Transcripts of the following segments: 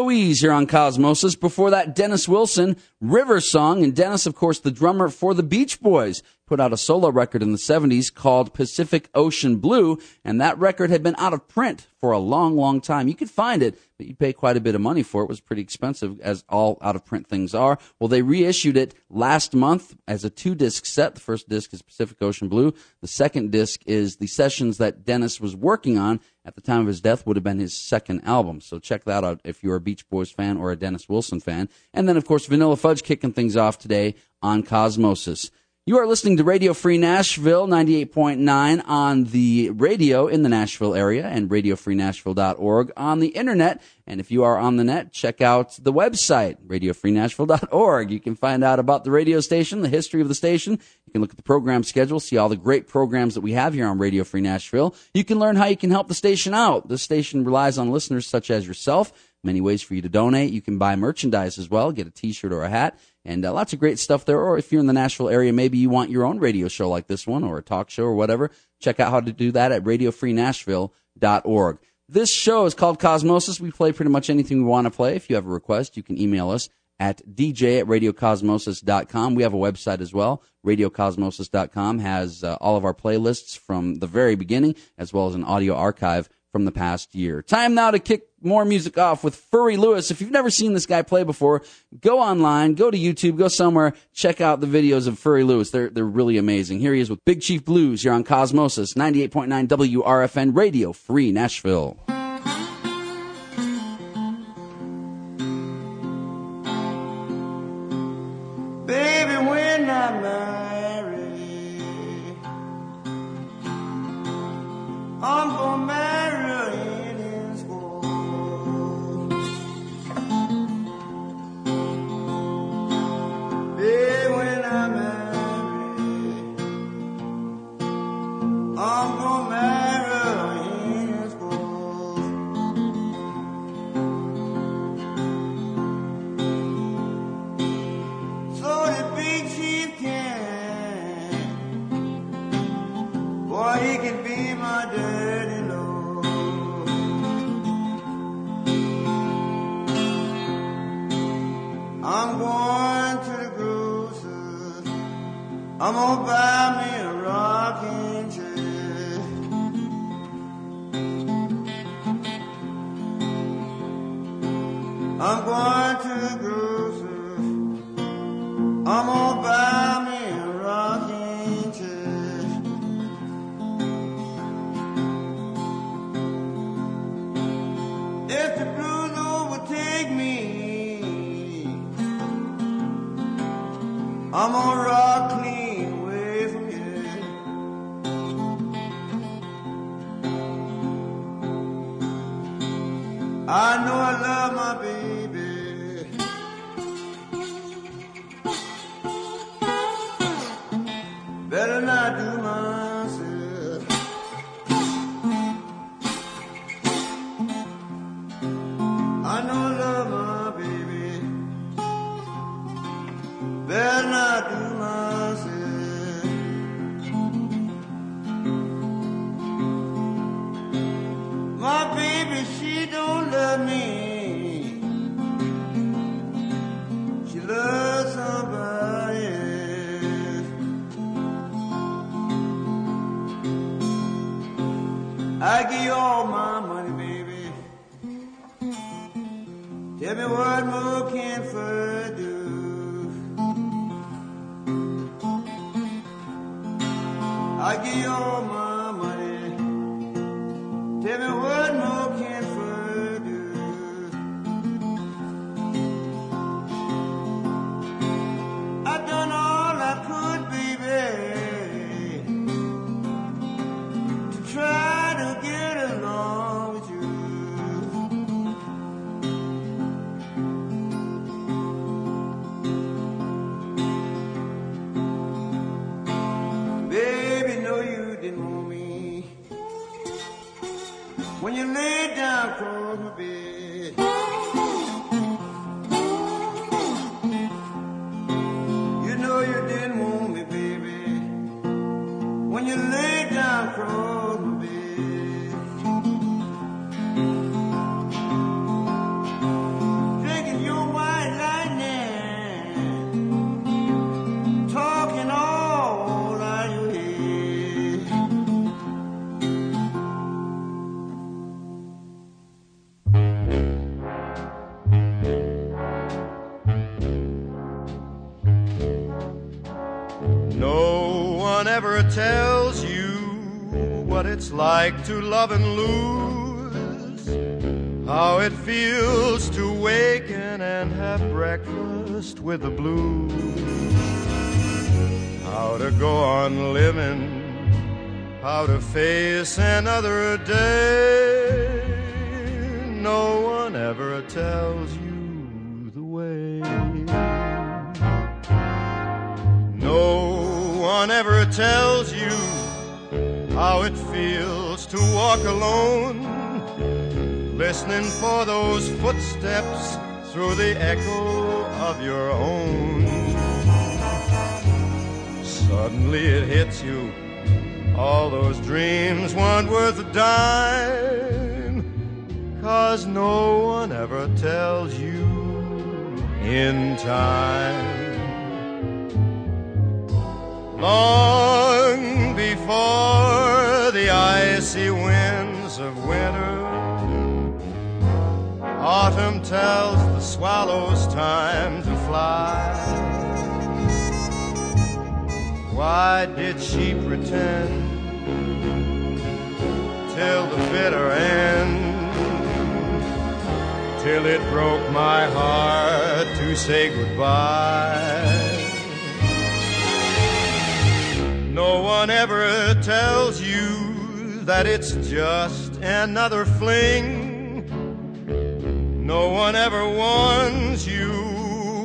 Eloise here on Cosmosis. Before that, Dennis Wilson, River Song. And Dennis, of course, the drummer for the Beach Boys put out a solo record in the 70s called Pacific Ocean Blue, and that record had been out of print for a long, long time. You could find it, but you'd pay quite a bit of money for it. It was pretty expensive, as all out of print things are. Well, they reissued it last month as a two disc set. The first disc is Pacific Ocean Blue, the second disc is the sessions that Dennis was working on at the time of his death would have been his second album. So check that out if you're a Beach Boys fan or a Dennis Wilson fan. And then, of course, Vanilla Fudge kicking things off today on Cosmosis. You are listening to Radio Free Nashville 98.9 on the radio in the Nashville area and radiofreenashville.org on the internet. And if you are on the net, check out the website, radiofreenashville.org. You can find out about the radio station, the history of the station. You can look at the program schedule, see all the great programs that we have here on Radio Free Nashville. You can learn how you can help the station out. The station relies on listeners such as yourself Many ways for you to donate. You can buy merchandise as well, get a t-shirt or a hat, and uh, lots of great stuff there. Or if you're in the Nashville area, maybe you want your own radio show like this one or a talk show or whatever. Check out how to do that at radiofreenashville.org. This show is called Cosmosis. We play pretty much anything we want to play. If you have a request, you can email us at dj at radiocosmosis.com. We have a website as well. Radiocosmosis.com has uh, all of our playlists from the very beginning, as well as an audio archive from the past year. Time now to kick more music off with Furry Lewis. If you've never seen this guy play before, go online, go to YouTube, go somewhere, check out the videos of Furry Lewis. They're, they're really amazing. Here he is with Big Chief Blues here on Cosmosis, 98.9 WRFN Radio, Free Nashville. I'm gonna buy me a rocking chair. I'm going to the grocer's. I'm gonna buy me a rocking chair. If the blues overtake me, I'm gonna rock I know I love my baby. To love and lose. How it feels to waken and have breakfast with the blues. How to go on living, how to face another day. No one ever tells you the way. No one ever tells you how it feels to walk alone, listening for those footsteps through the echo of your own. Suddenly it hits you, all those dreams weren't worth a dime, cause no one ever tells you in time. Long before icy winds of winter, autumn tells the swallows time to fly. Why did she pretend till the bitter end? Till it broke my heart to say goodbye. No one ever tells you that it's just another fling. No one ever warns you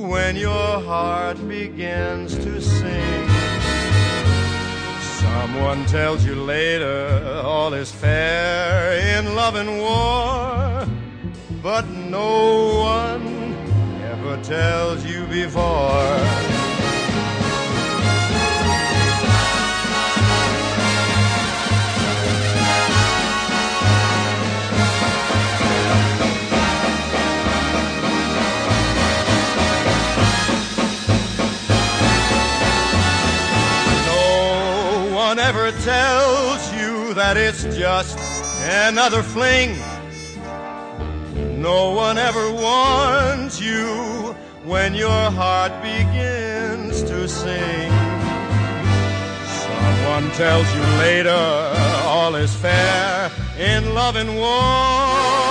when your heart begins to sing. Someone tells you later all is fair in love and war, but no one ever tells you before. Tells you that it's just another fling. No one ever warns you when your heart begins to sing. Someone tells you later all is fair in love and war.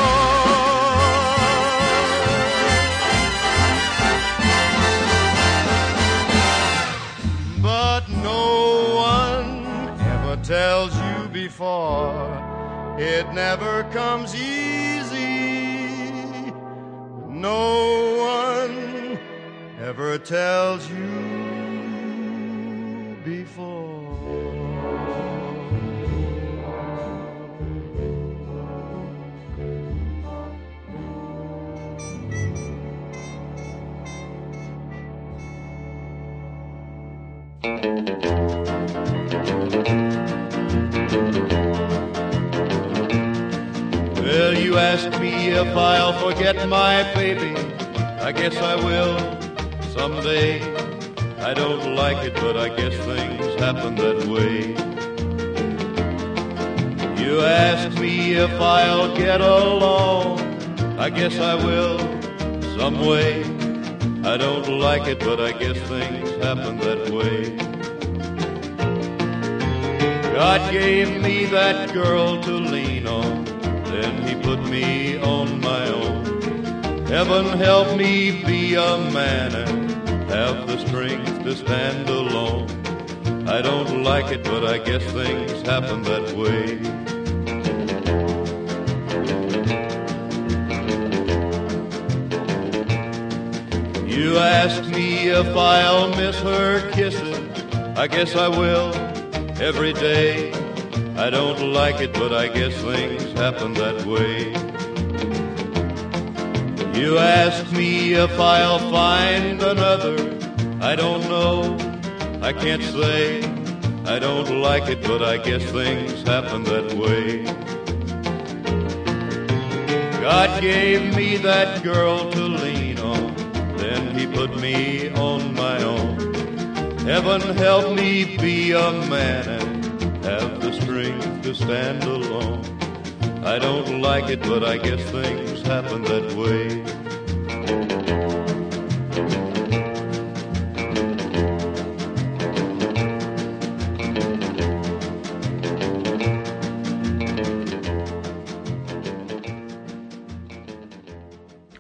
Tells you before. It never comes easy. No one ever tells you before. You ask me if I'll forget my baby. I guess I will someday. I don't like it, but I guess things happen that way. You ask me if I'll get along. I guess I will some way. I don't like it, but I guess things happen that way. God gave me that girl to lean on, he put me on my own. Heaven help me be a man and have the strength to stand alone. I don't like it, but I guess things happen that way. You ask me if I'll miss her kisses. I guess I will every day. I don't like it, but I guess things happen that way. You ask me if I'll find another. I don't know. I can't say. I don't like it, but I guess things happen that way. God gave me that girl to lean on, then he put me on my own. Heaven help me be a man and have the strength to stand alone. I don't like it, but I guess things happen that way.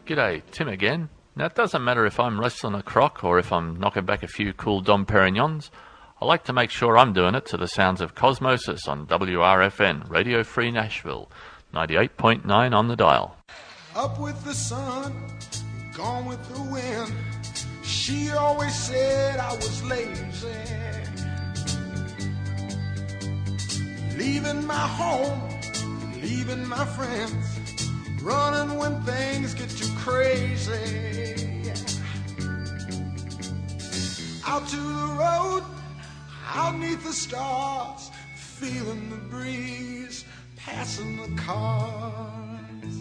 G'day, Tim again. Now, it doesn't matter if I'm wrestling a croc or if I'm knocking back a few cool Dom Perignons. I like to make sure I'm doing it to the sounds of Cosmosis on WRFN, Radio Free Nashville, 98.9 on the dial. Up with the sun, gone with the wind. She always said I was lazy. Leaving my home, leaving my friends, running when things get too crazy. Out to the road, out the stars, feeling the breeze, passing the cars.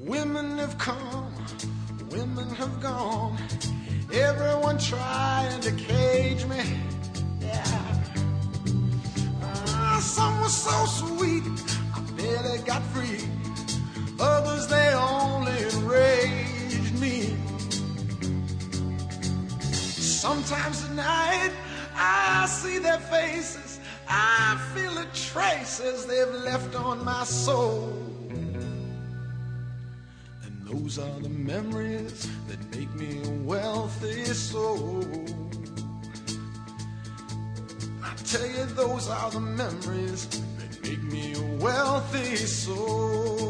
Women have come, women have gone. Everyone trying to cage me. Yeah. Ah, some were so sweet, I barely got free. Others, they only enraged me. Sometimes at night, I see their faces. I feel the traces they've left on my soul. And those are the memories that make me a wealthy soul. I tell you, those are the memories that make me a wealthy soul.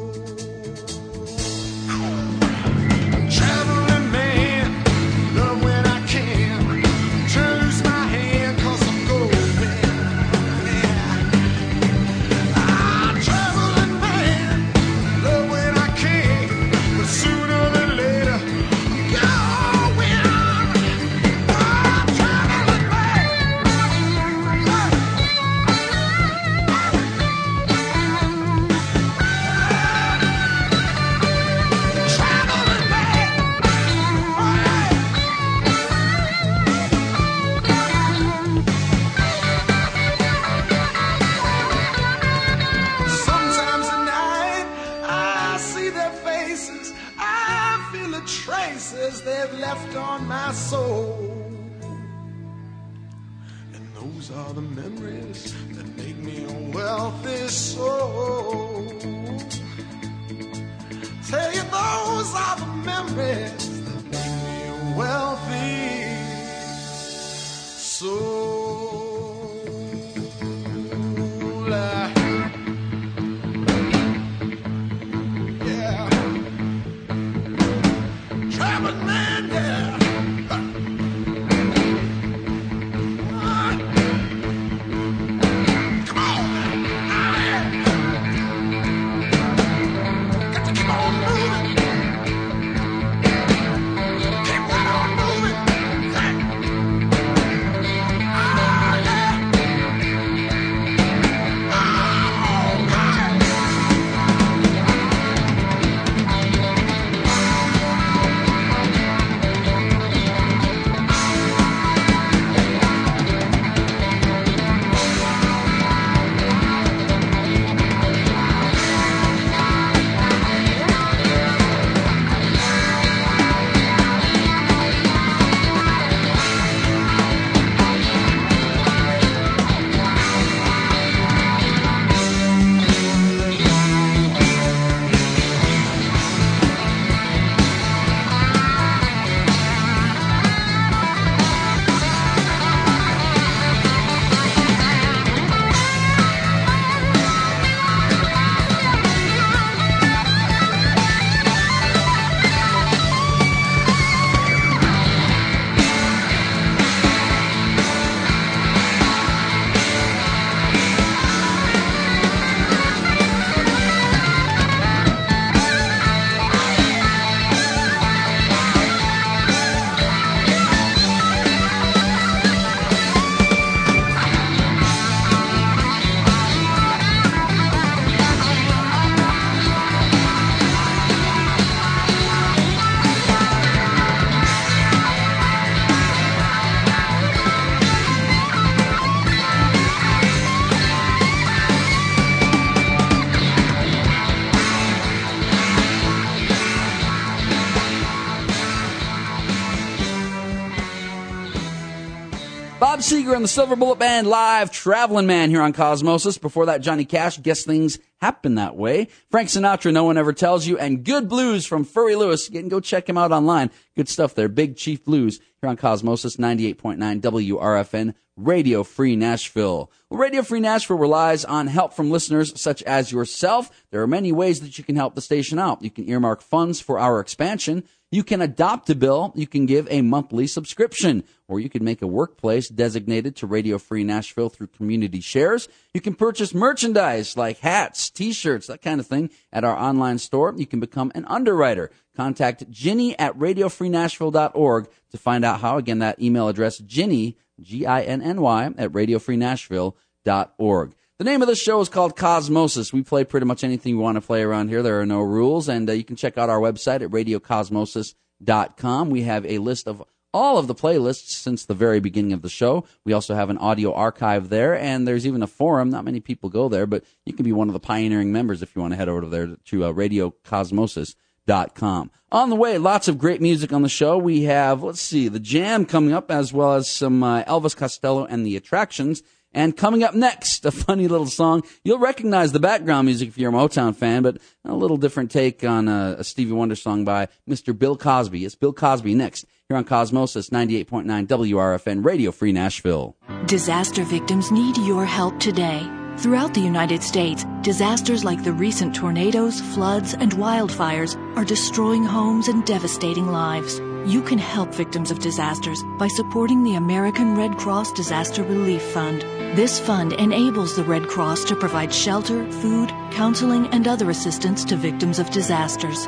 The Silver Bullet Band live, Traveling Man here on Cosmosis. Before that, Johnny Cash, Guess Things happen that way. Frank Sinatra, No One Ever Tells You, and Good Blues from Furry Lewis. You can go check him out online. Good stuff there. Big Chief Blues here on Cosmosis 98.9 WRFN, Radio Free Nashville. Well, Radio Free Nashville relies on help from listeners such as yourself. There are many ways that you can help the station out. You can earmark funds for our expansion. You can adopt a bill. You can give a monthly subscription, or you can make a workplace designated to Radio Free Nashville through community shares. You can purchase merchandise like hats, t-shirts, that kind of thing at our online store. You can become an underwriter. Contact Ginny at radiofreenashville.org to find out how. Again, that email address, Ginny, G-I-N-N-Y, at radiofreenashville.org. The name of the show is called Cosmosis. We play pretty much anything we want to play around here. There are no rules, and uh, you can check out our website at radiocosmosis.com. We have a list of all of the playlists since the very beginning of the show. We also have an audio archive there, and there's even a forum. Not many people go there, but you can be one of the pioneering members if you want to head over there to uh, radiocosmosis.com. On the way, lots of great music on the show. We have, let's see, the Jam coming up, as well as some uh, Elvis Costello and the Attractions. And coming up next, a funny little song. You'll recognize the background music if you're a Motown fan, but a little different take on a, a Stevie Wonder song by Mr. Bill Cosby. It's Bill Cosby next here on Cosmosis 98.9 WRFN Radio Free Nashville. Disaster victims need your help today. Throughout the United States, disasters like the recent tornadoes, floods, and wildfires are destroying homes and devastating lives. You can help victims of disasters by supporting the American Red Cross Disaster Relief Fund. This fund enables the Red Cross to provide shelter, food, counseling, and other assistance to victims of disasters.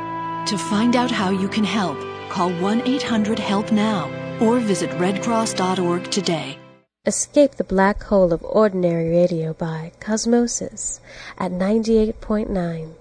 To find out how you can help, call 1 800 HELP NOW or visit redcross.org today. Escape the black hole of ordinary radio by Cosmosis at 98.9.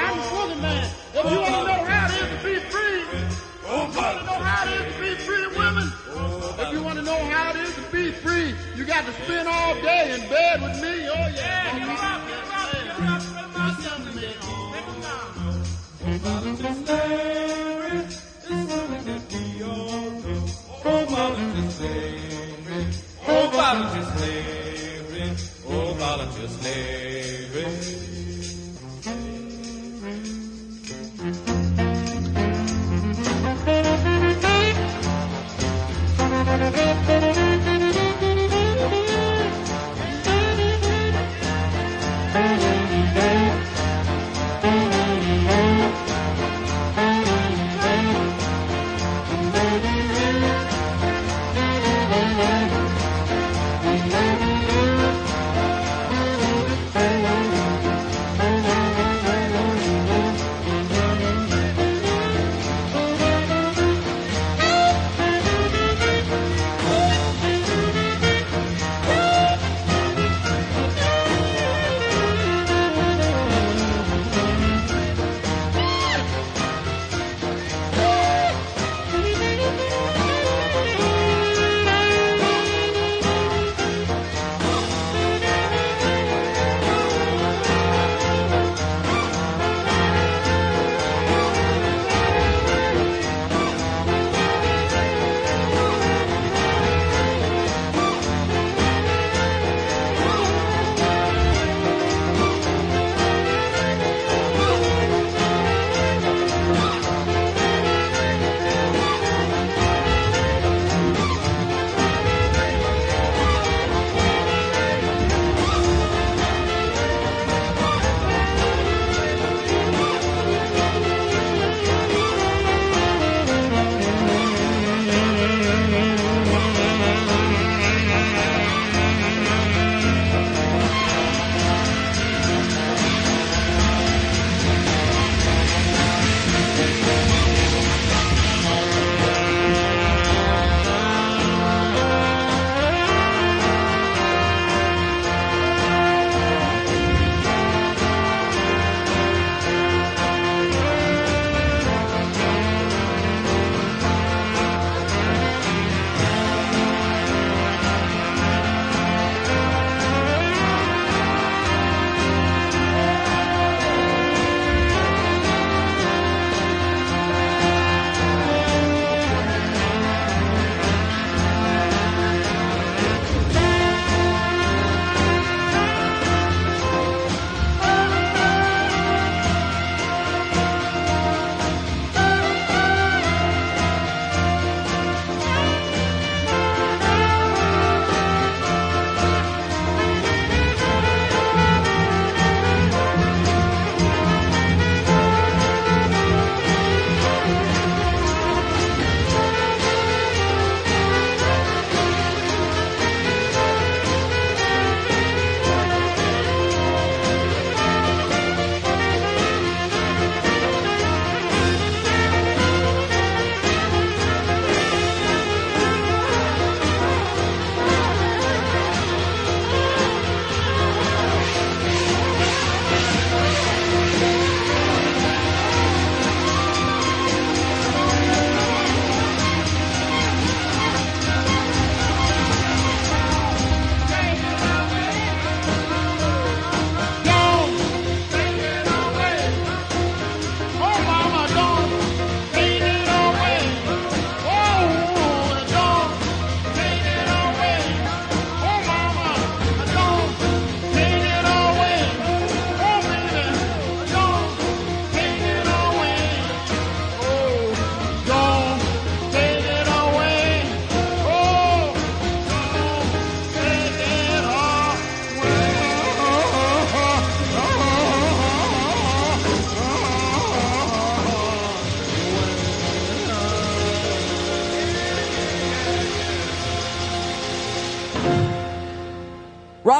I'm a man. If you want to know how it is to be free, if you want to know how it is to be free women, if you want to know how it is to be free, you got to spend all day in bed with me.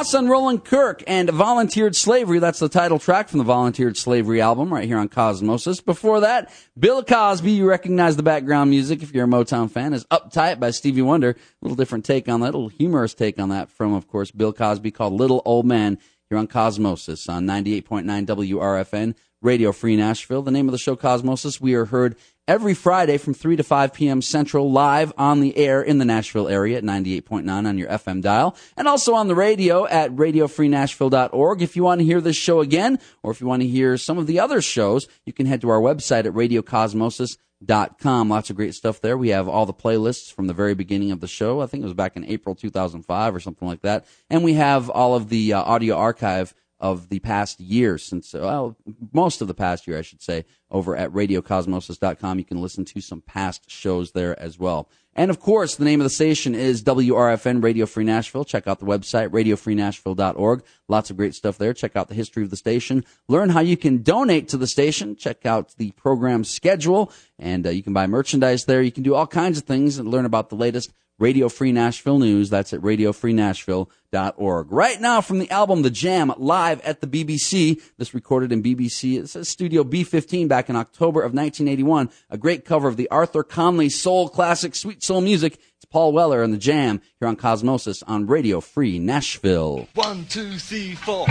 Son Roland Kirk and Volunteered Slavery. That's the title track from the Volunteered Slavery album right here on Cosmosis. Before that, Bill Cosby. You recognize the background music if you're a Motown fan is Uptight by Stevie Wonder. A little different take on that, a little humorous take on that from, of course, Bill Cosby called Little Old Man here on Cosmosis on 98.9 WRFN. Radio Free Nashville. The name of the show, Cosmosis. We are heard every Friday from 3 to 5 p.m. Central live on the air in the Nashville area at 98.9 on your FM dial and also on the radio at radiofreenashville.org. If you want to hear this show again or if you want to hear some of the other shows, you can head to our website at radiocosmosis.com. Lots of great stuff there. We have all the playlists from the very beginning of the show. I think it was back in April 2005 or something like that. And we have all of the uh, audio archive of the past year since well most of the past year I should say over at radiocosmosis.com you can listen to some past shows there as well. And of course the name of the station is WRFN Radio Free Nashville. Check out the website radiofreenashville.org. Lots of great stuff there. Check out the history of the station. Learn how you can donate to the station. Check out the program schedule and uh, you can buy merchandise there. You can do all kinds of things and learn about the latest Radio Free Nashville News. That's at radiofreenashville.org. Right now from the album The Jam live at the BBC. This recorded in BBC. It says Studio B15 back in October of 1981. A great cover of the Arthur Conley soul classic Sweet Soul Music. It's Paul Weller and The Jam here on Cosmosis on Radio Free Nashville. One, two, three, four.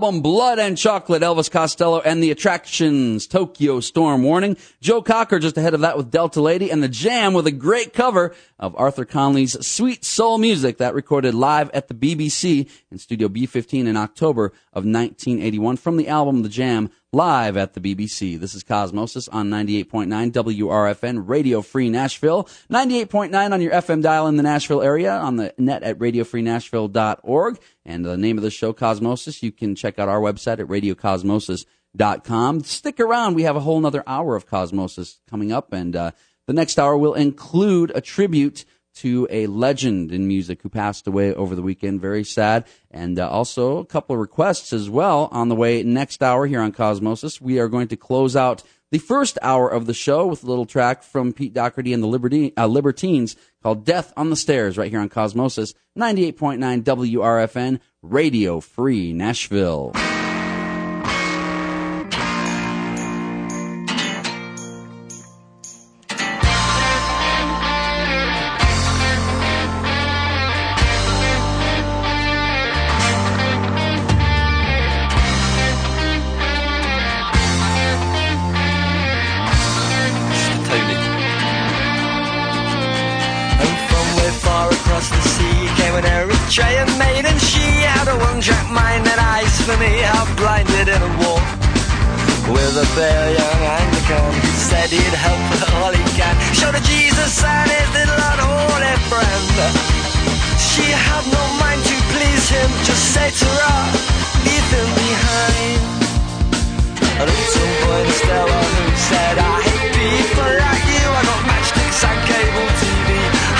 Album Blood and Chocolate, Elvis Costello and the Attractions, Tokyo Storm Warning. Joe Cocker just ahead of that with Delta Lady and the Jam with a great cover of Arthur Conley's Sweet Soul Music that recorded live at the BBC in Studio B15 in October of 1981 from the album The Jam live at the BBC. This is Cosmosis on 98.9 WRFN Radio Free Nashville, 98.9 on your FM dial in the Nashville area, on the net at radiofreenashville.org, and the name of the show, Cosmosis. You can check out our website at radiocosmosis.com. Stick around. We have a whole nother hour of Cosmosis coming up, and uh, the next hour will include a tribute to a legend in music who passed away over the weekend. Very sad. And uh, also a couple of requests as well on the way next hour here on Cosmosis. We are going to close out the first hour of the show with a little track from Pete Doherty and the Liberty, uh, Libertines called Death on the Stairs right here on Cosmosis 98.9 WRFN Radio Free Nashville. With a young Anglican, said he'd help her all he can. Showed her Jesus and his little unholy friend. She had no mind to please him, just say to her, leave him behind. A little boy in Stella who said, I hate people like you. I got matchsticks and cable TV.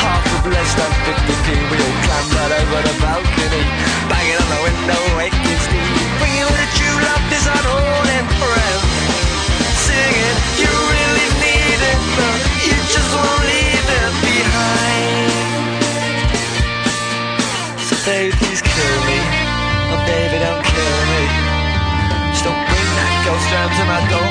Half a blessed and 50p. We all clambered over the balcony. Banging on the window, waking Steve. Bringing all the true love, this unholy friend. Baby, please kill me. Oh baby, don't kill me. Just don't bring that ghost round to my door.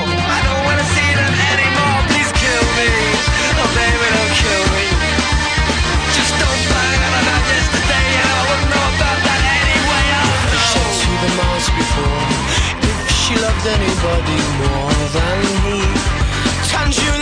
Loved anybody more than he. Turns you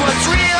what's real.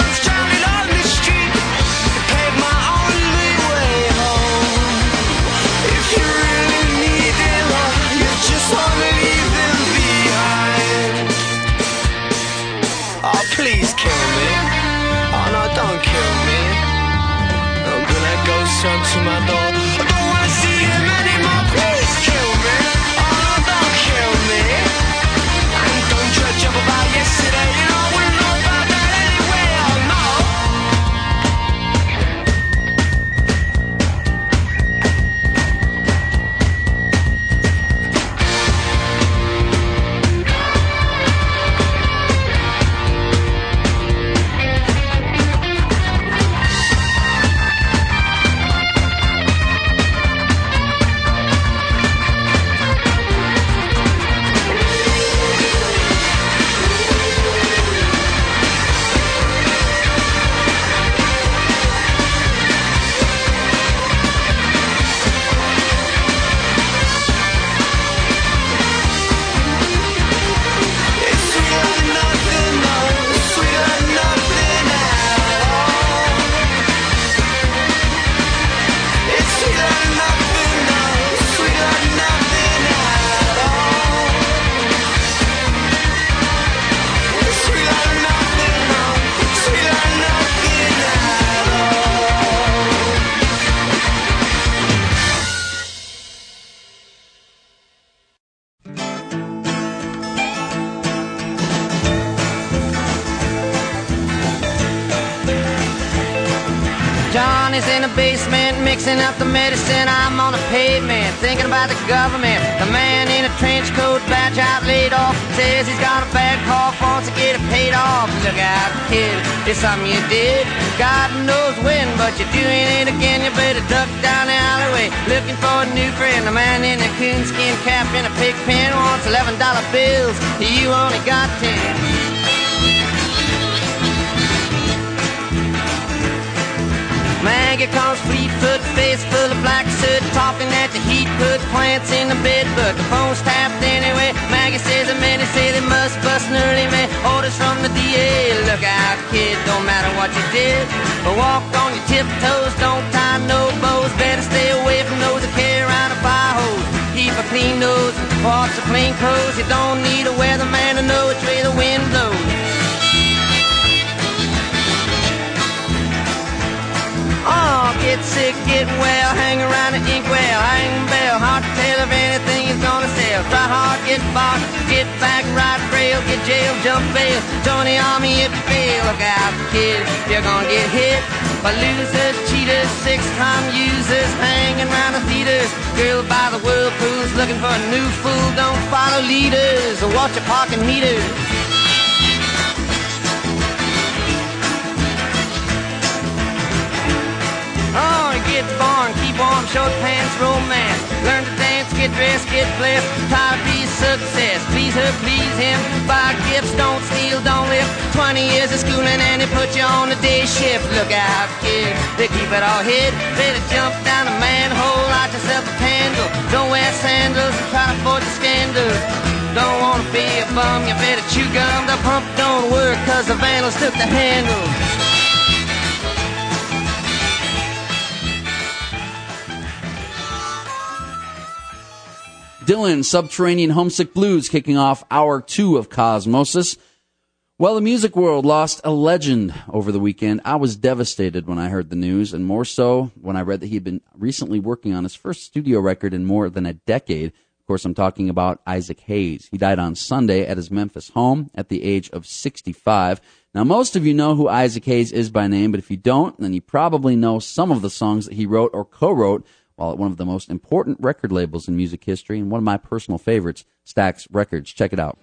Pavement, thinking about the government. The man in a trench coat, badge out, laid off, says he's got a bad cough, wants to get it paid off. Look out, kid, it's something you did. God knows when, but you're doing it again. You better duck down the alleyway, looking for a new friend. The man in a coonskin cap in a pig pen wants eleven dollar bills. You only got ten. Maggie comes Fleetfoot, face full of black talking at the heat, put plants in the bed, but the phone's tapped anyway. Maggie says the men say they must bust an early man. Orders from the DA, look out, kid, don't matter what you did. But walk on your tiptoes, don't tie no bows, better stay away from those that carry around a fire hose. Keep a clean nose, parts of clean clothes. You don't need a weatherman to know which way the wind blows. Get sick, get well, hang around the inkwell, hang bell, hard to tell if anything is gonna sell. Try hard, get bought, get back, ride rail, get jail, jump bail, join the army if you fail. Look out, kid, you're gonna get hit by losers, cheaters, six-time users, hanging around the theaters. Girl by the whirlpools, looking for a new fool. Don't follow leaders or watch your parking meters. Get born, keep warm, short pants, romance. Learn to dance, get dressed, get blessed. To be success. Please her, please him. Buy gifts, don't steal, don't live. 20 years of schooling and they put you on the day shift. Look out, kid, they keep it all hid. Better jump down a manhole, light yourself a candle. Don't wear sandals and try to avoid the scandal. Don't wanna be a bum, you better chew gum. The pump don't work cause the vandals took the handle. Dylan, Subterranean Homesick Blues, kicking off hour two of Cosmosis. Well, the music world lost a legend over the weekend. I was devastated when I heard the news, and more so when I read that he had been recently working on his first studio record in more than a decade. Of course, I'm talking about Isaac Hayes. He died on Sunday at his Memphis home at the age of 65. Now, most of you know who Isaac Hayes is by name, but if you don't, then you probably know some of the songs that he wrote or co-wrote while at one of the most important record labels in music history and one of my personal favorites, Stax Records. Check it out.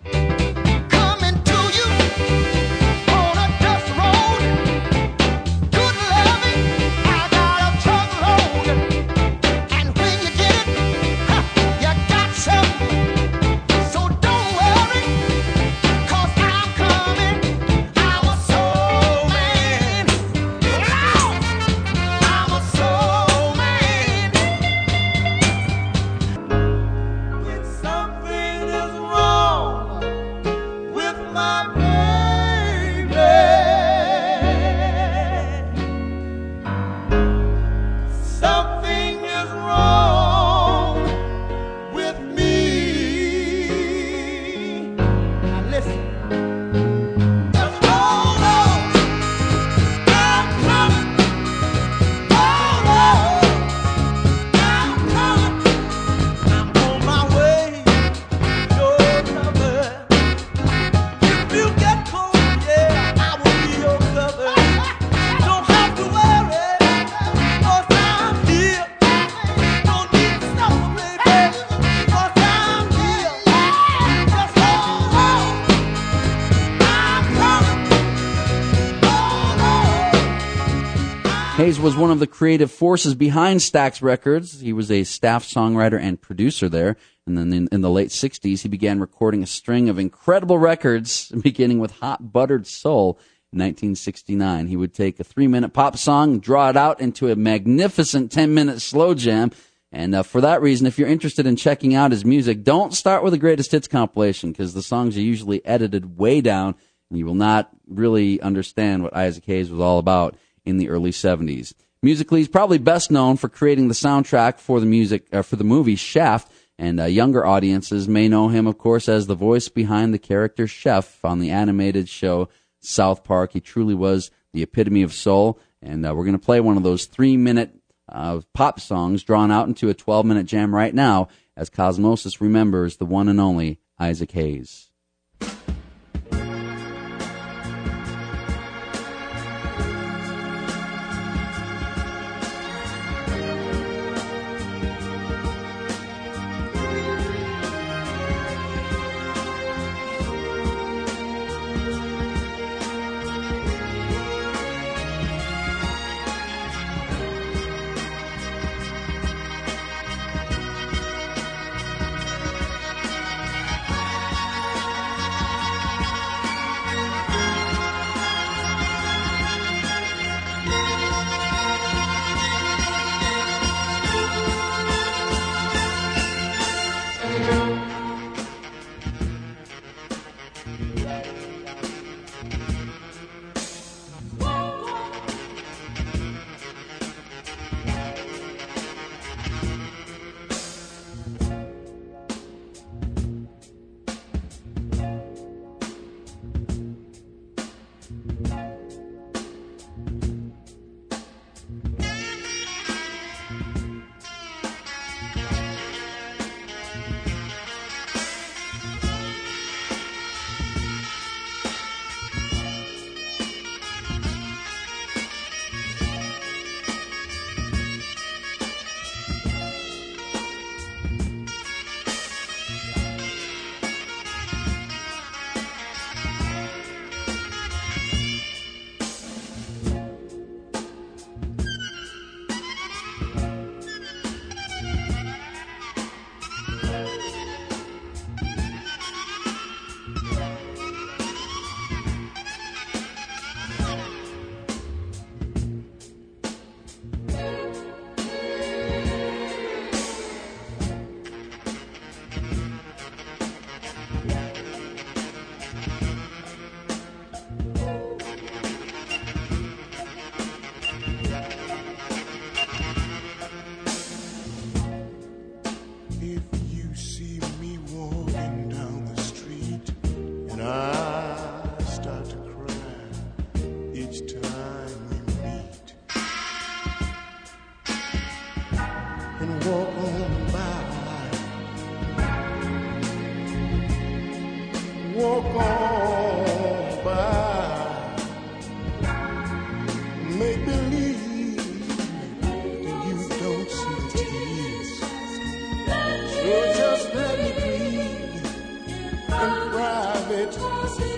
Hayes was one of the creative forces behind Stax Records. He was a staff songwriter and producer there. And then in, in the late 60s, he began recording a string of incredible records, beginning with Hot Buttered Soul in 1969. He would take a three minute pop song, draw it out into a magnificent 10 minute slow jam. And uh, for that reason, if you're interested in checking out his music, don't start with the greatest hits compilation because the songs are usually edited way down and you will not really understand what Isaac Hayes was all about in the early 70s. Musically, he's probably best known for creating the soundtrack for the music uh, for the movie Shaft, and uh, younger audiences may know him, of course, as the voice behind the character Chef on the animated show South Park. He truly was the epitome of soul, and uh, we're going to play one of those three-minute uh, pop songs drawn out into a 12-minute jam right now, as Cosmosis remembers the one and only Isaac Hayes.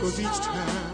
Cause each time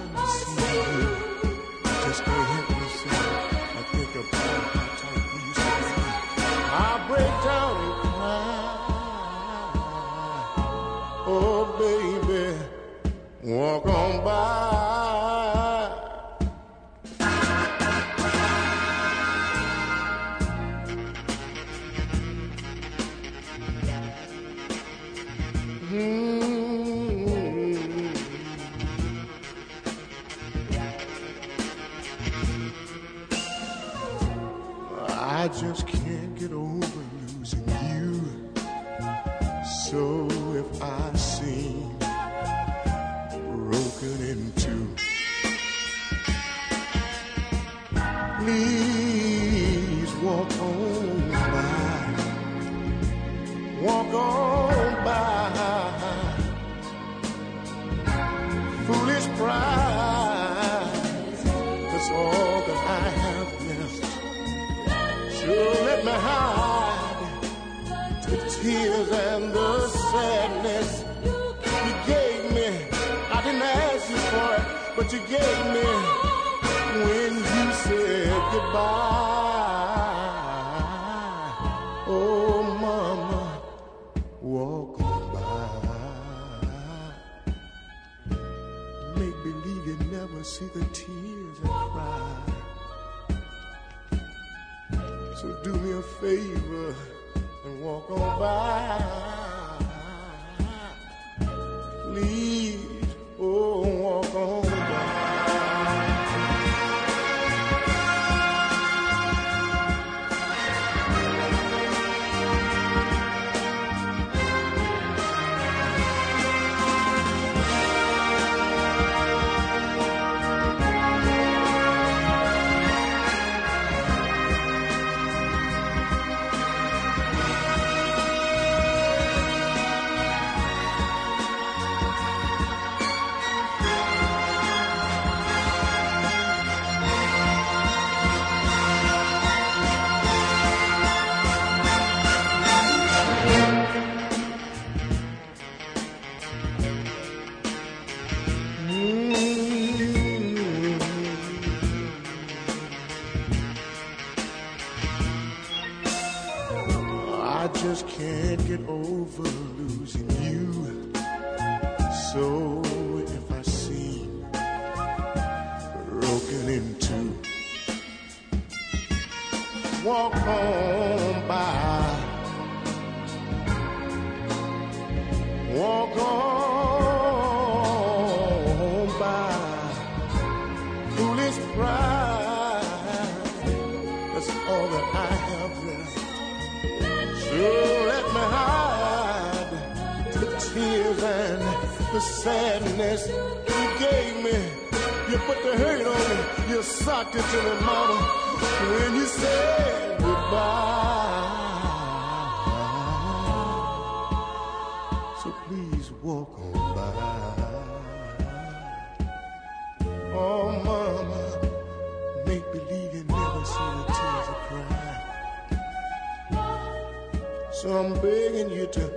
So I'm begging you to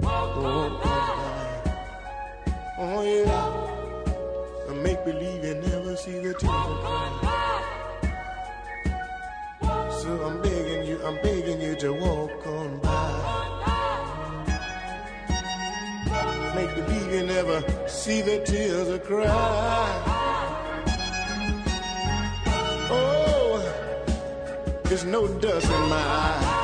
walk on by. Oh yeah. And make believe you never see the tears of cry. So I'm begging you, I'm begging you to walk on by. Make believe you never see the tears of cry. Oh, There's no dust in my eye.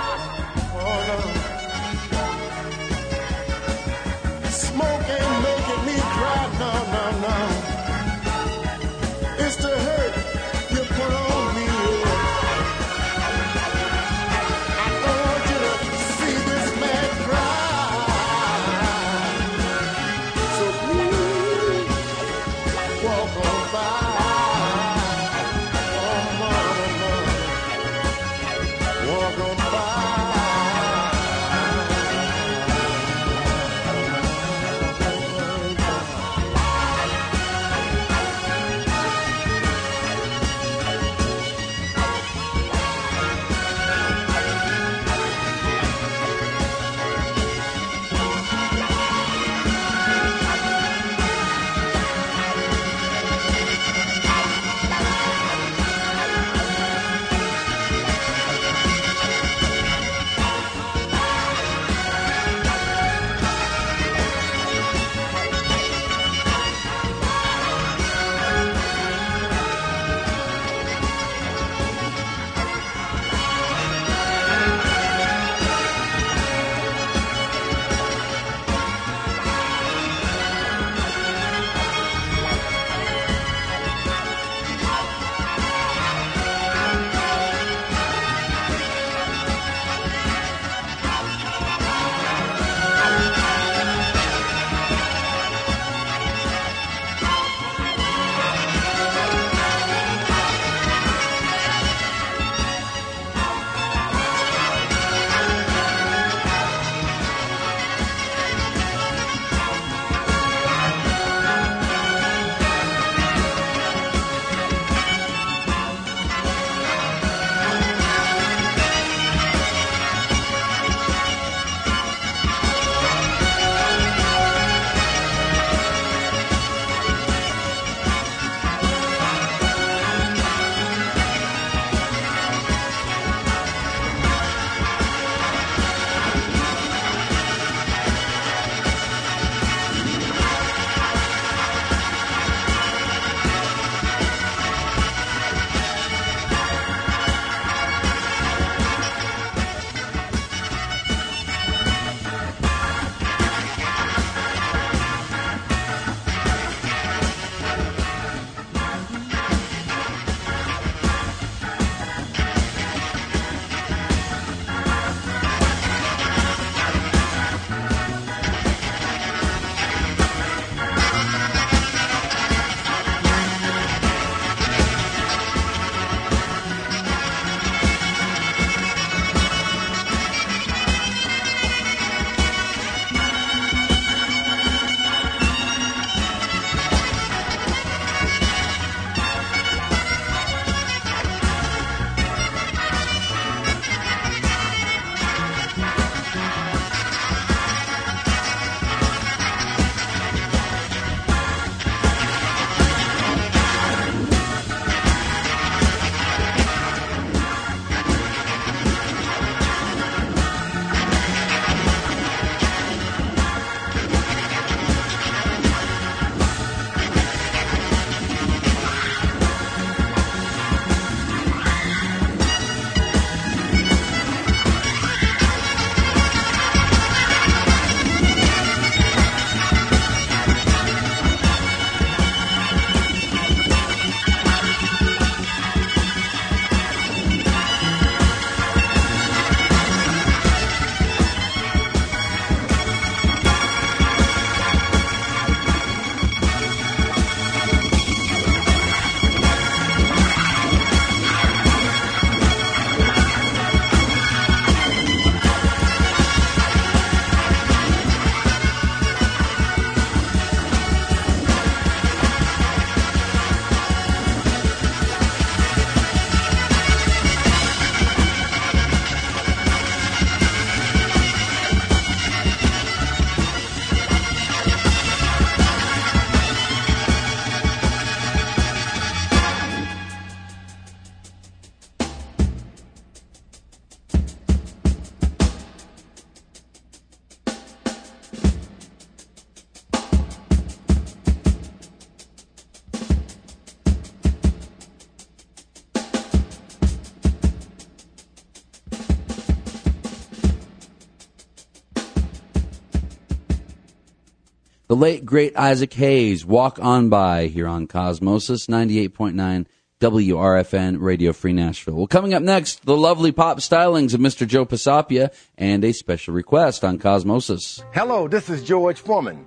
The late great Isaac Hayes, Walk On By here on Cosmosis 98.9 WRFN Radio Free Nashville. Well, coming up next, the lovely pop stylings of Mr. Joe Pisapia and a special request on Cosmosis. Hello, this is George Foreman.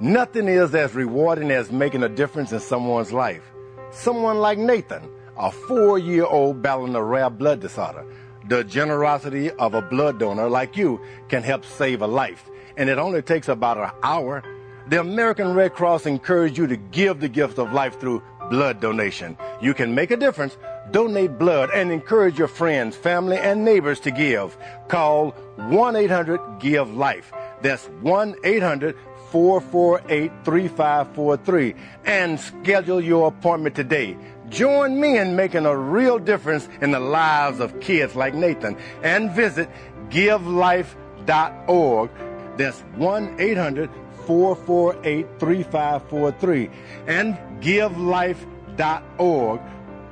Nothing is as rewarding as making a difference in someone's life. Someone like Nathan, a four year old battling a rare blood disorder. The generosity of a blood donor like you can help save a life, and it only takes about an hour. The American Red Cross encourages you to give the gift of life through blood donation. You can make a difference, donate blood, and encourage your friends, family, and neighbors to give. Call 1 800 GIVE LIFE. That's 1 800 448 3543 and schedule your appointment today. Join me in making a real difference in the lives of kids like Nathan and visit givelife.org. That's 1 800 448 3543 and givelife.org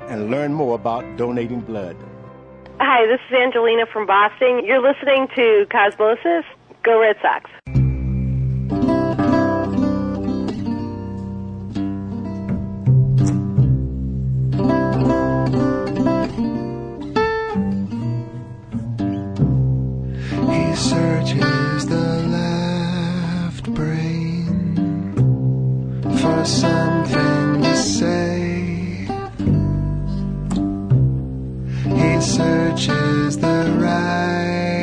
and learn more about donating blood. Hi, this is Angelina from Boston. You're listening to Cosmosis. Go Red Sox. He searches the something to say. He searches the right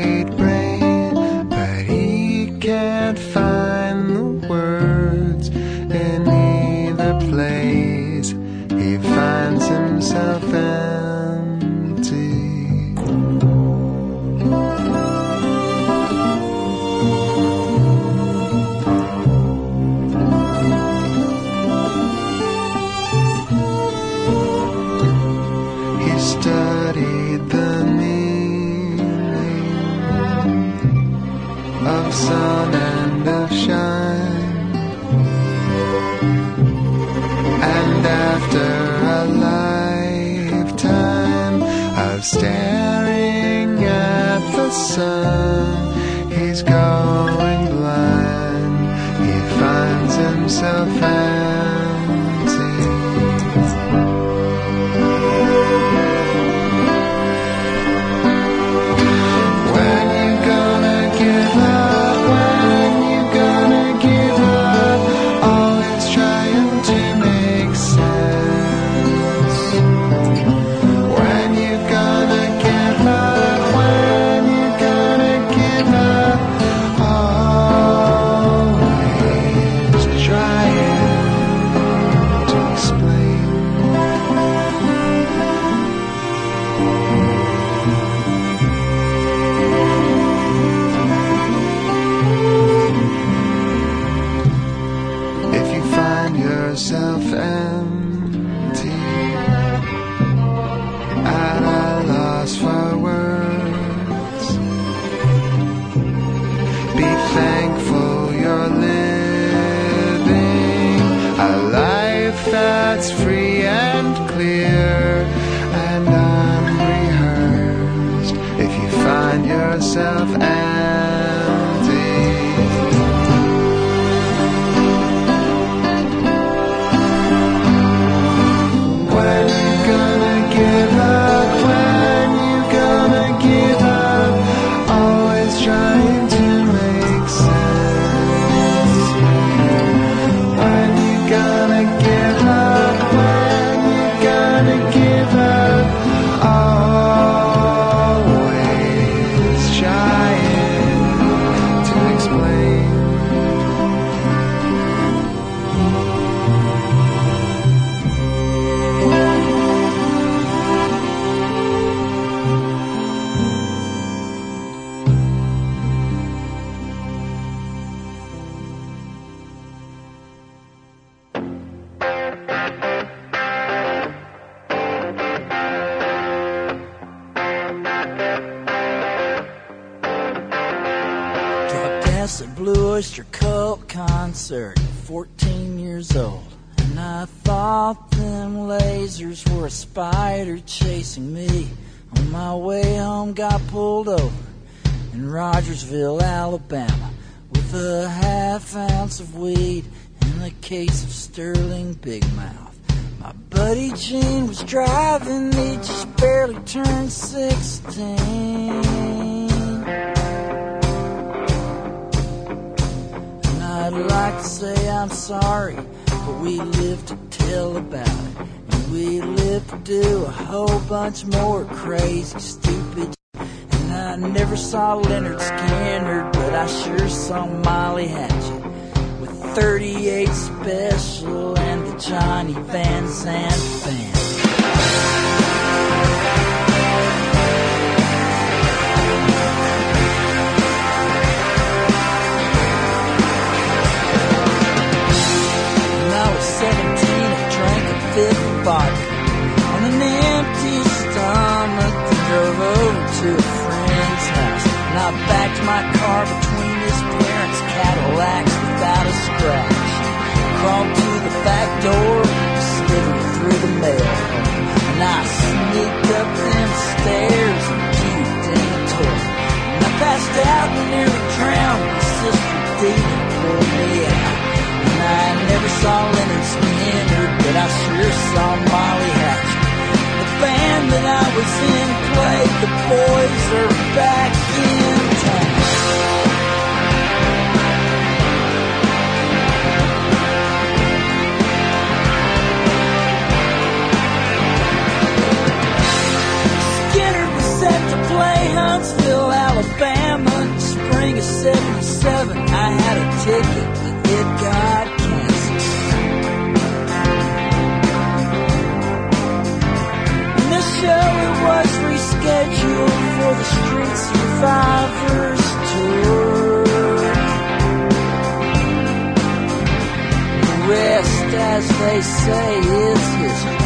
as they say is history.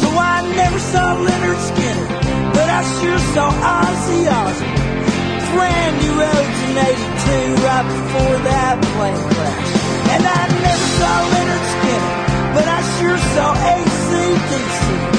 So I never saw Lynyrd Skynyrd, but I sure saw Ozzy Osbourne. Brand new roads in 82 right before that plane crash. And I never saw Lynyrd Skynyrd, but I sure saw ACDC.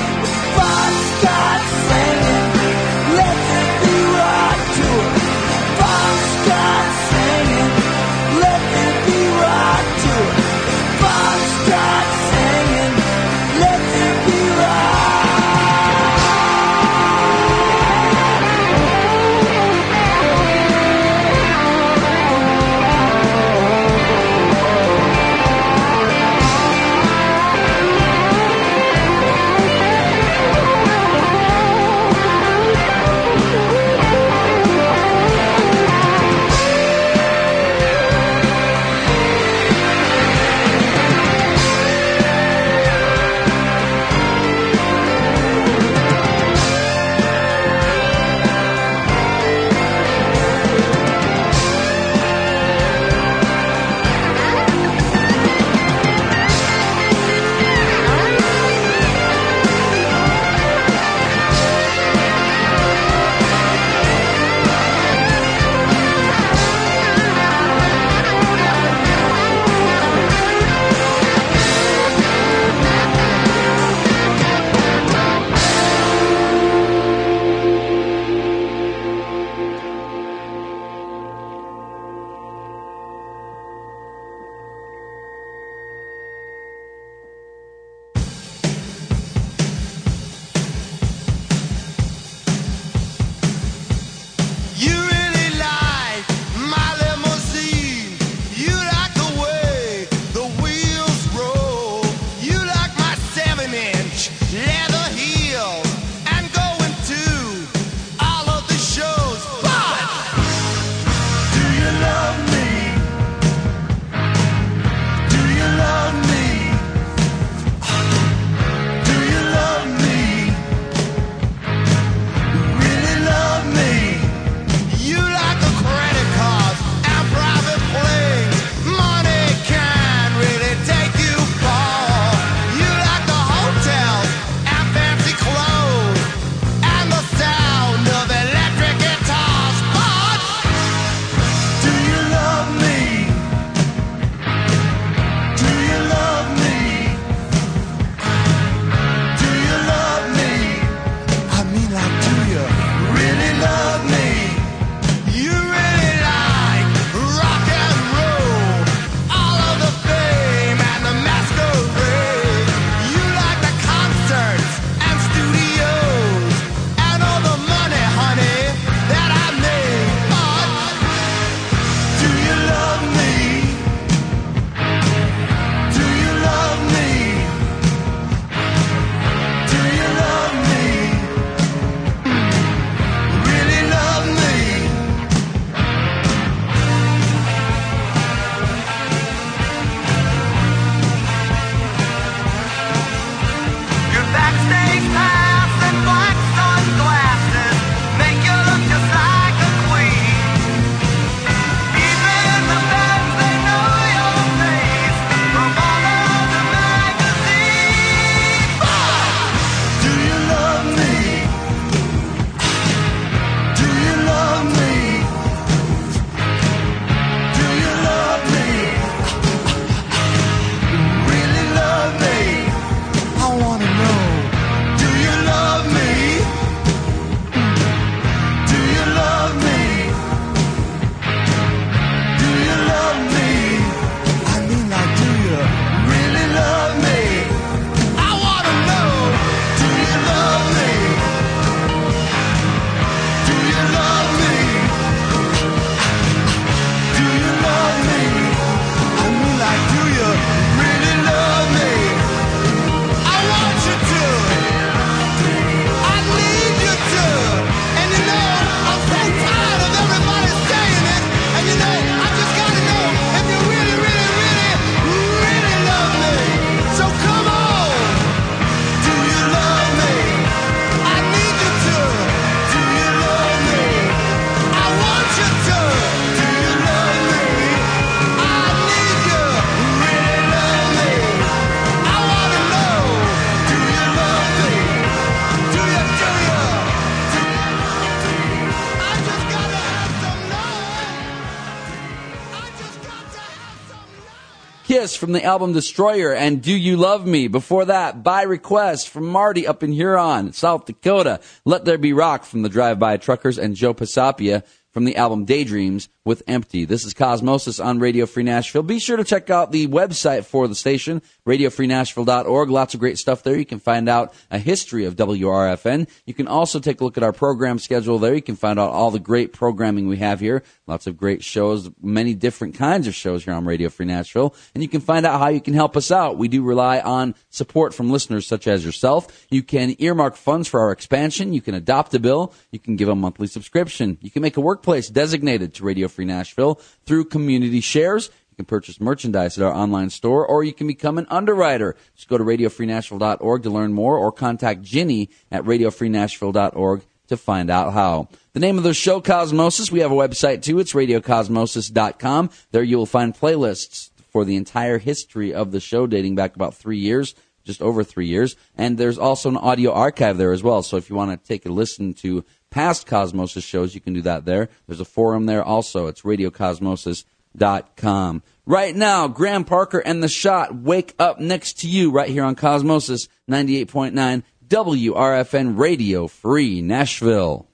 From the album Destroyer and Do You Love Me. Before that, By Request from Marty up in Huron, South Dakota. Let There Be Rock from the Drive By Truckers and Joe Pisapia from the album Daydreams with Empty. This is Cosmosis on Radio Free Nashville. Be sure to check out the website for the station, radiofreenashville.org. Lots of great stuff there. You can find out a history of WRFN. You can also take a look at our program schedule there. You can find out all the great programming we have here. Lots of great shows, many different kinds of shows here on Radio Free Nashville. And you can find out how you can help us out. We do rely on support from listeners such as yourself. You can earmark funds for our expansion. You can adopt a bill. You can give a monthly subscription. You can make a workplace designated to Radio Free Nashville through community shares. You can purchase merchandise at our online store, or you can become an underwriter. Just go to radiofreenashville.org to learn more, or contact Ginny at radiofreenashville.org to find out how. The name of the show, Cosmosis, we have a website too. It's radiocosmosis.com. There you will find playlists for the entire history of the show dating back about three years, just over three years. And there's also an audio archive there as well. So if you want to take a listen to past Cosmosis shows, you can do that there. There's a forum there also. It's radiocosmosis.com. Right now, Graham Parker and The Shot wake up next to you right here on Cosmosis 98.9 WRFN Radio Free Nashville.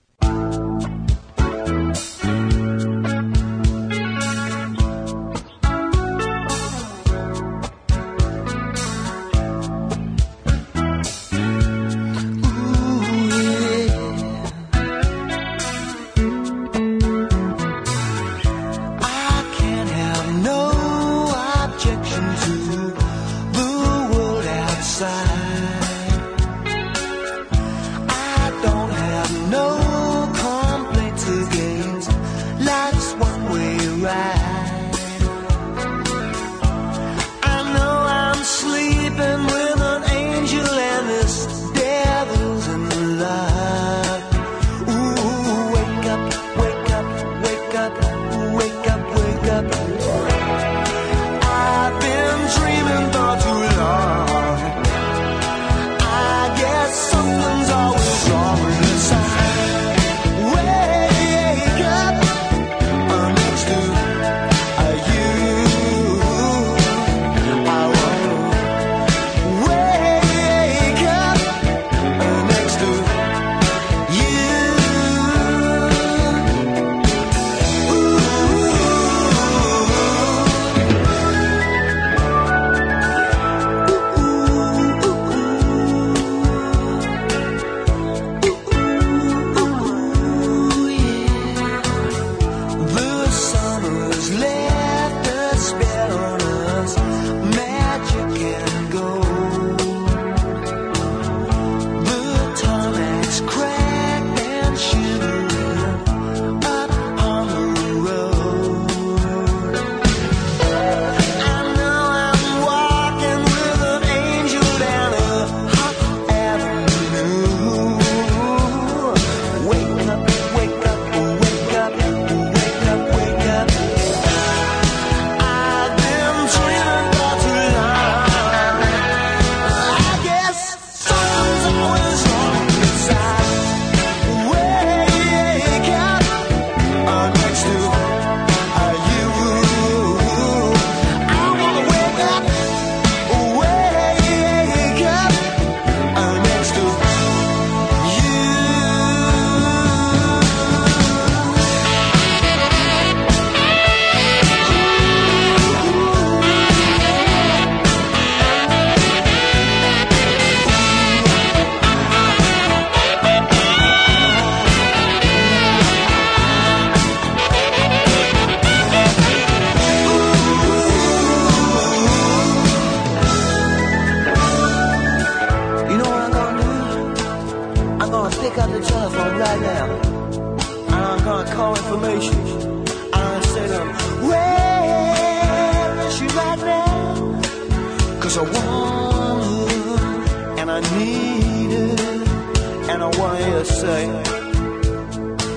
I want her, and I need her, and I want her to say,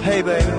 hey baby,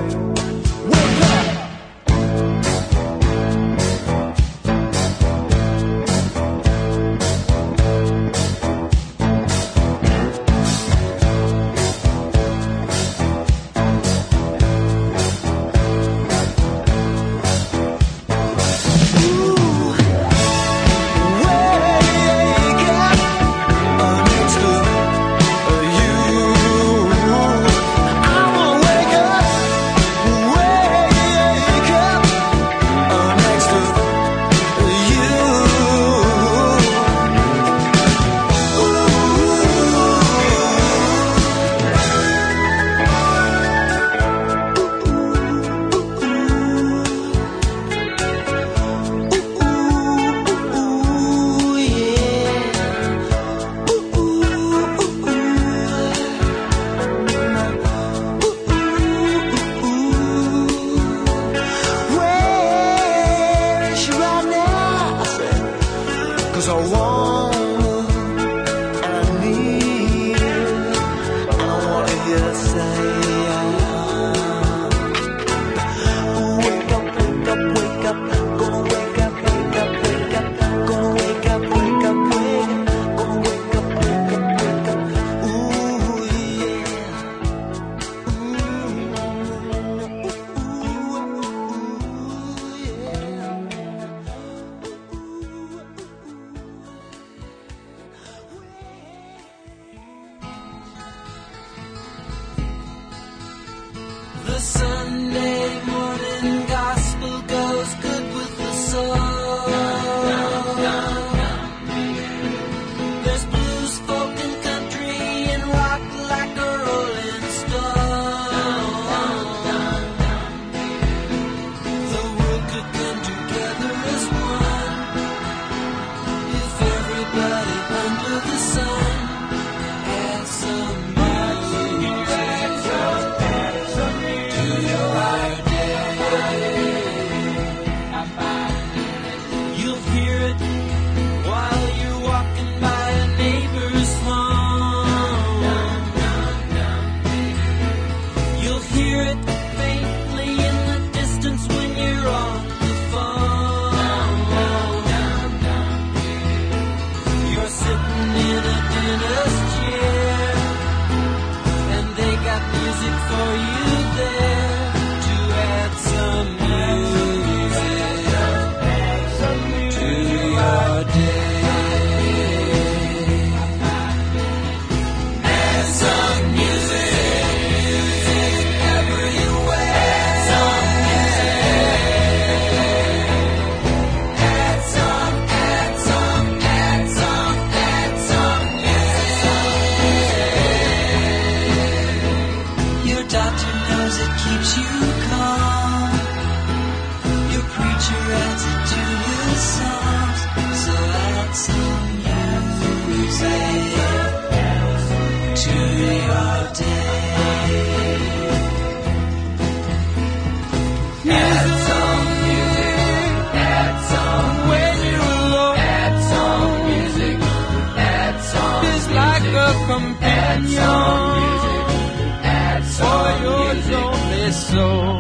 add some music, add some for your music. lonely soul.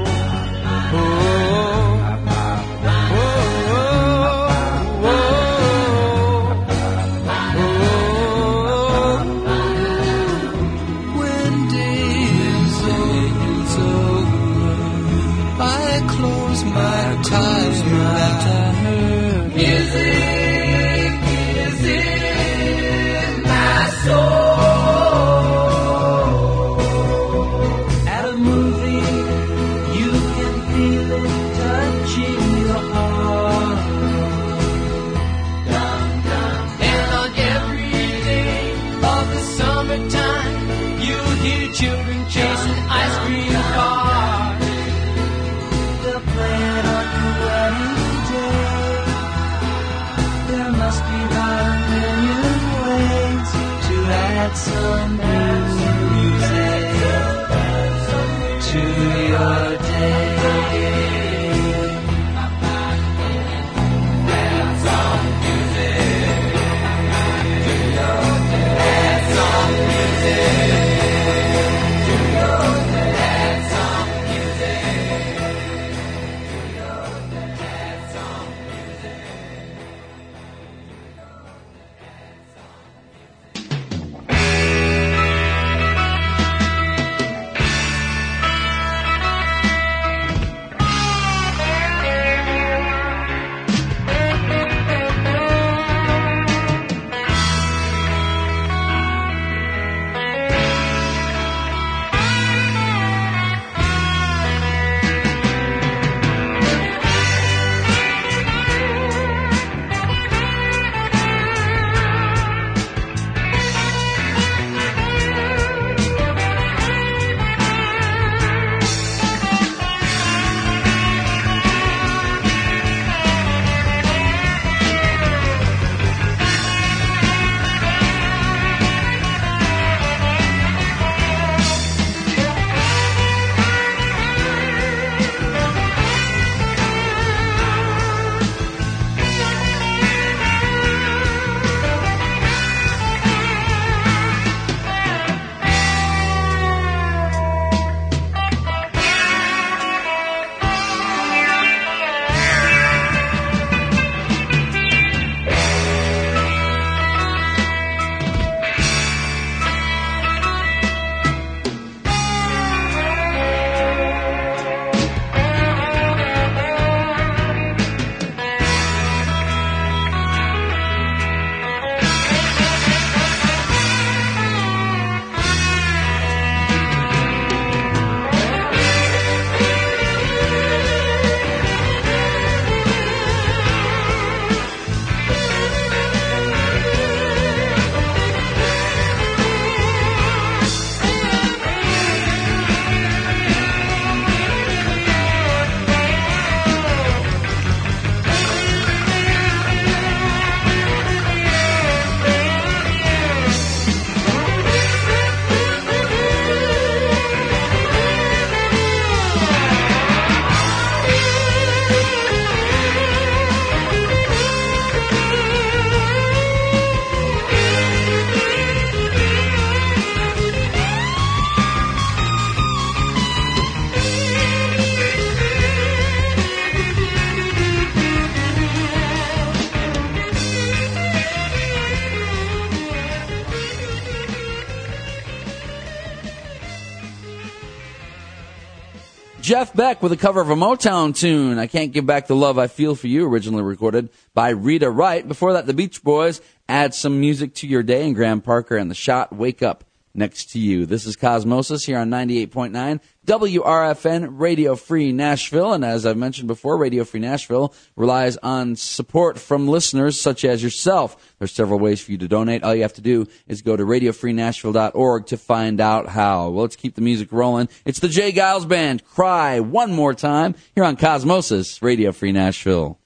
Jeff Beck with a cover of a Motown tune, I Can't Give Back the Love I Feel for You, originally recorded by Rita Wright. Before that, the Beach Boys add some music to your day, and Graham Parker and the Shot Wake Up next to you. This is Cosmosis here on 98.9 WRFN Radio Free Nashville. And as I've mentioned before, Radio Free Nashville relies on support from listeners such as yourself. There's several ways for you to donate. All you have to do is go to radiofreenashville.org to find out how. Well, let's keep the music rolling. It's the J. Geils Band. Cry one more time here on Cosmosis Radio Free Nashville.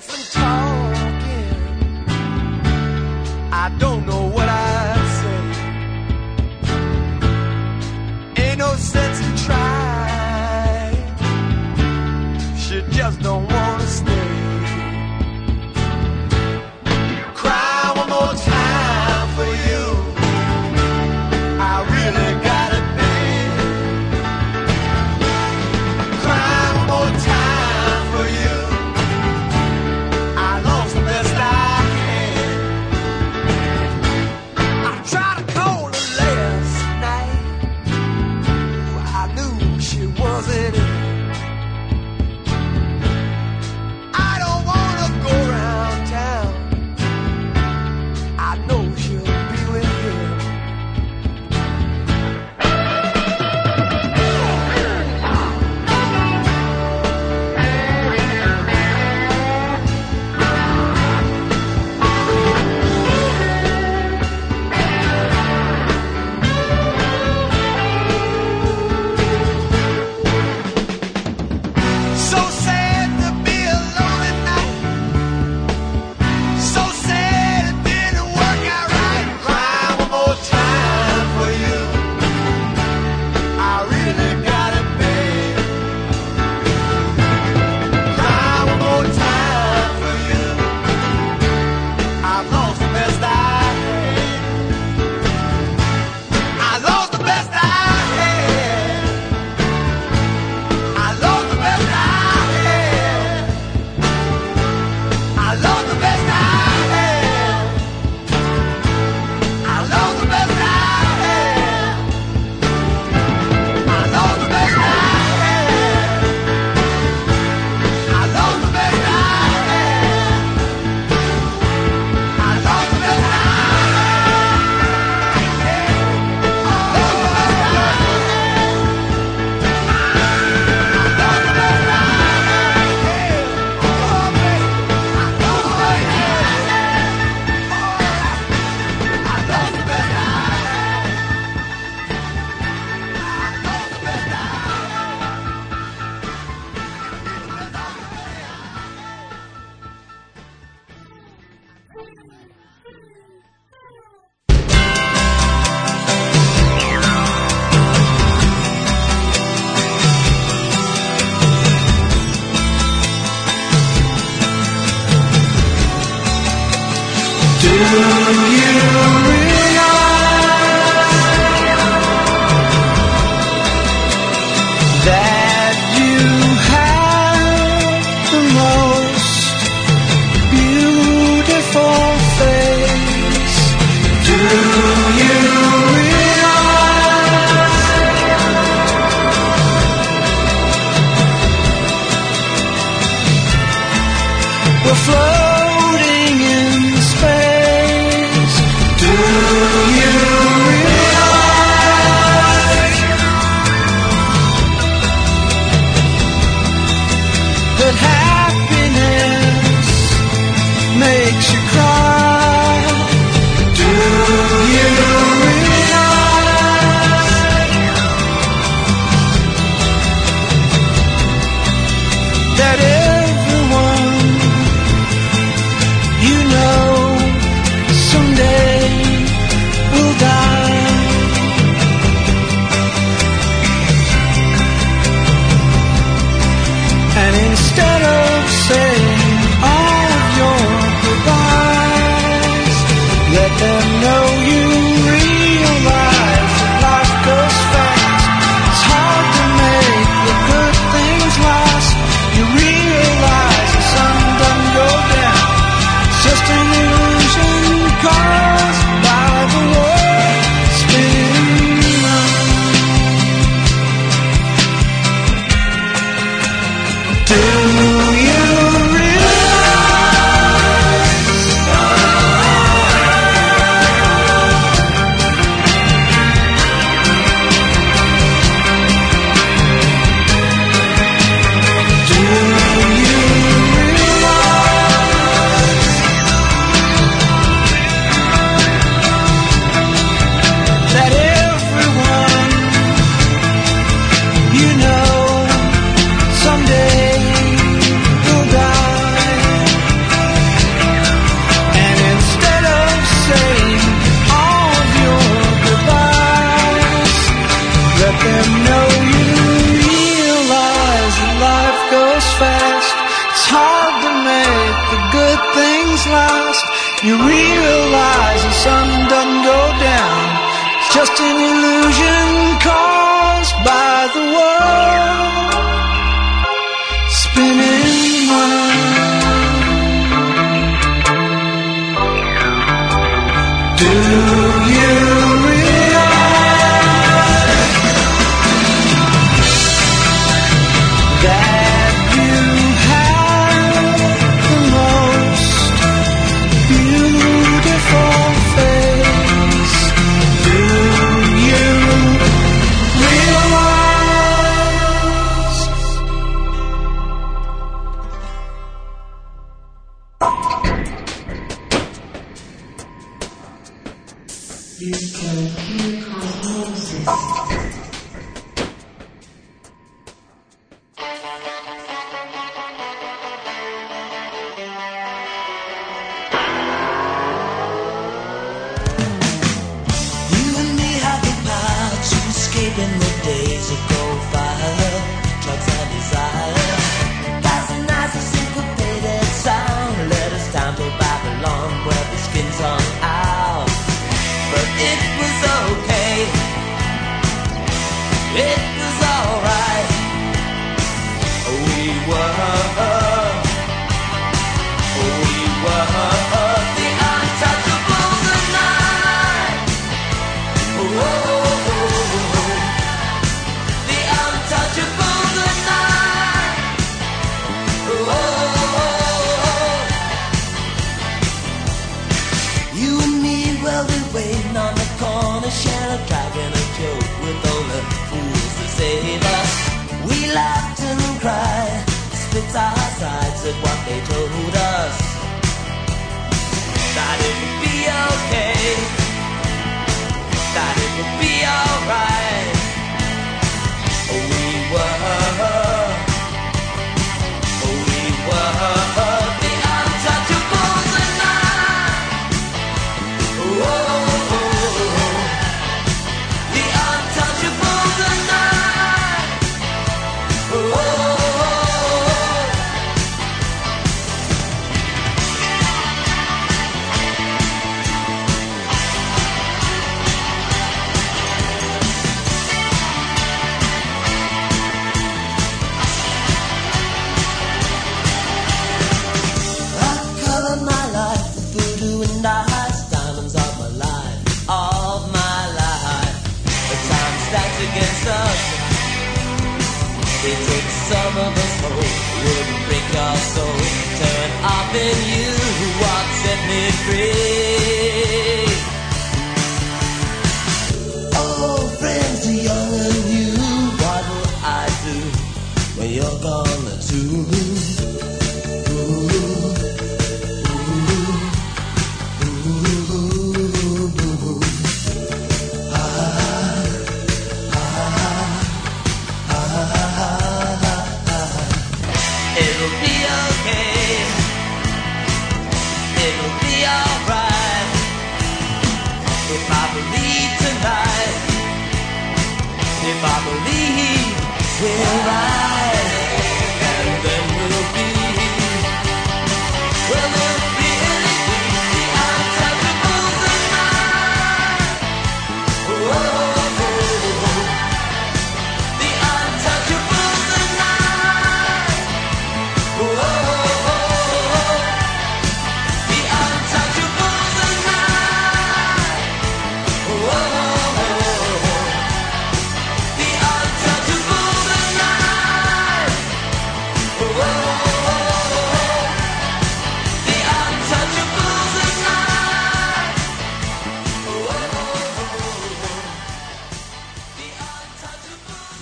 Sense in talking. I don't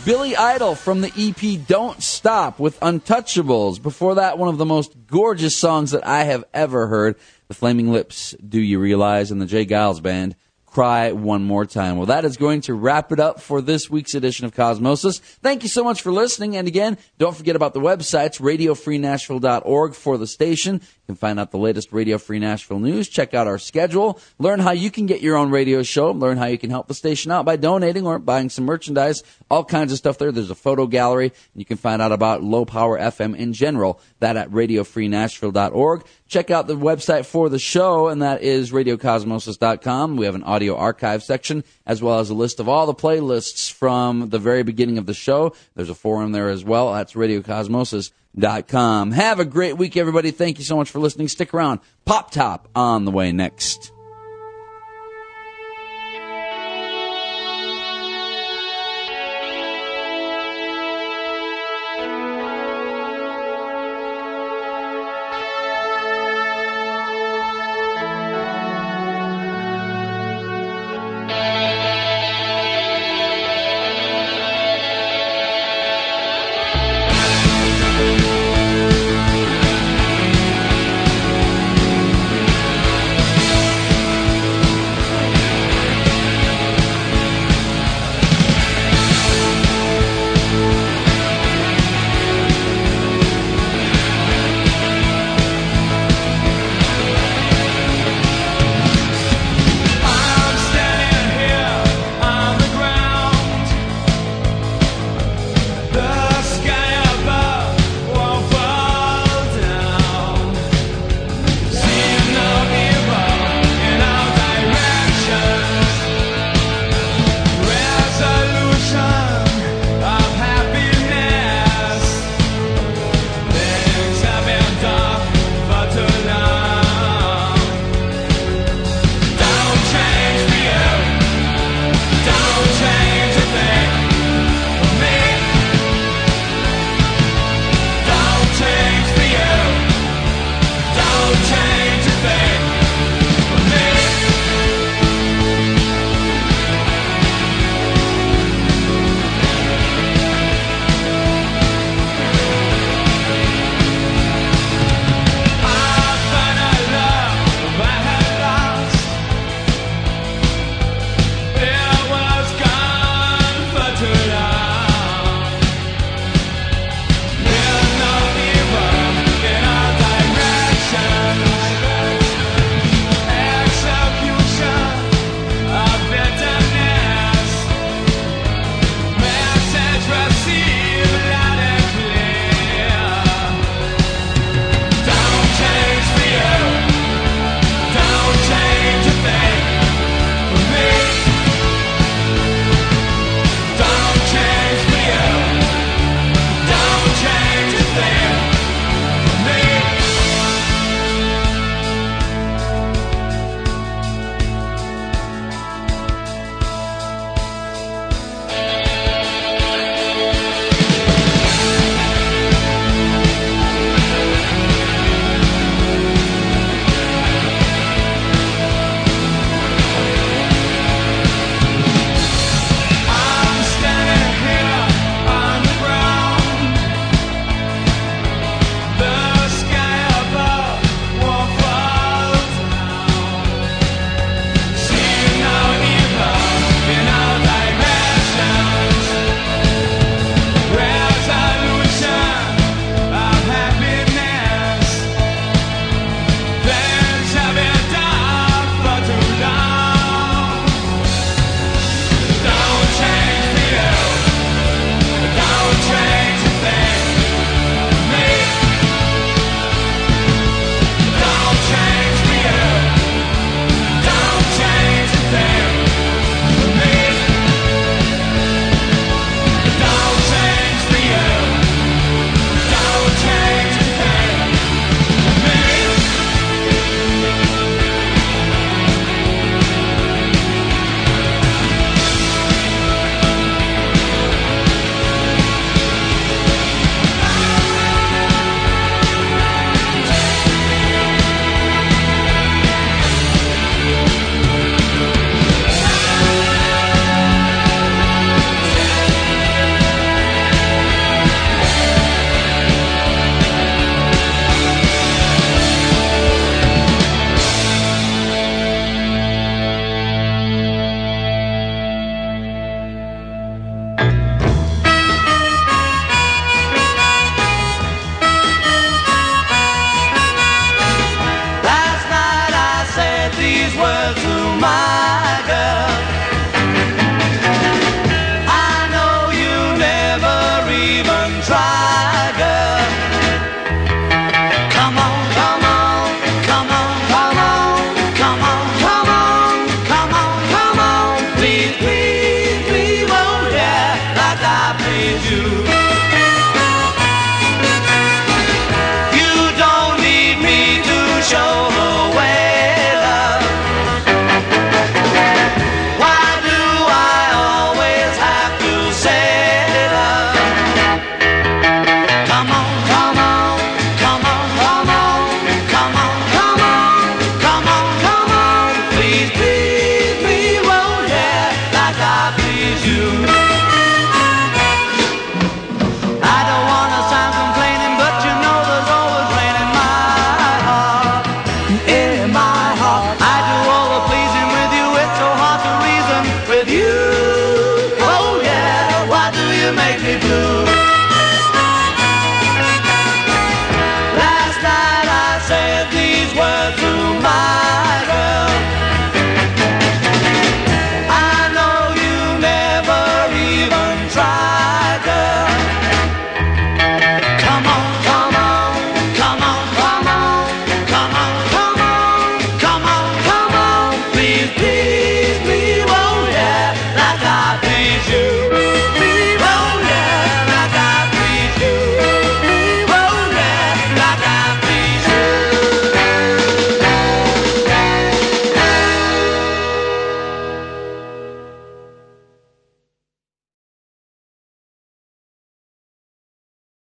Billy Idol from the EP Don't Stop with Untouchables. Before that, one of the most gorgeous songs that I have ever heard, The Flaming Lips, Do You Realize, and the J. Geils Band. Cry one more time. Well, that is going to wrap it up for this week's edition of Cosmosis. Thank you so much for listening. And again, don't forget about the websites, radiofreenashville.org for the station. You can find out the latest Radio Free Nashville news, check out our schedule, learn how you can get your own radio show, learn how you can help the station out by donating or buying some merchandise, all kinds of stuff there. There's a photo gallery. You can find out about low power FM in general, that at radiofreenashville.org. Check out the website for the show, and that is radiocosmosis.com. We have an audio archive section, as well as a list of all the playlists from the very beginning of the show. There's a forum there as well. That's radiocosmosis.com. Have a great week, everybody. Thank you so much for listening. Stick around. Pop Top on the way next.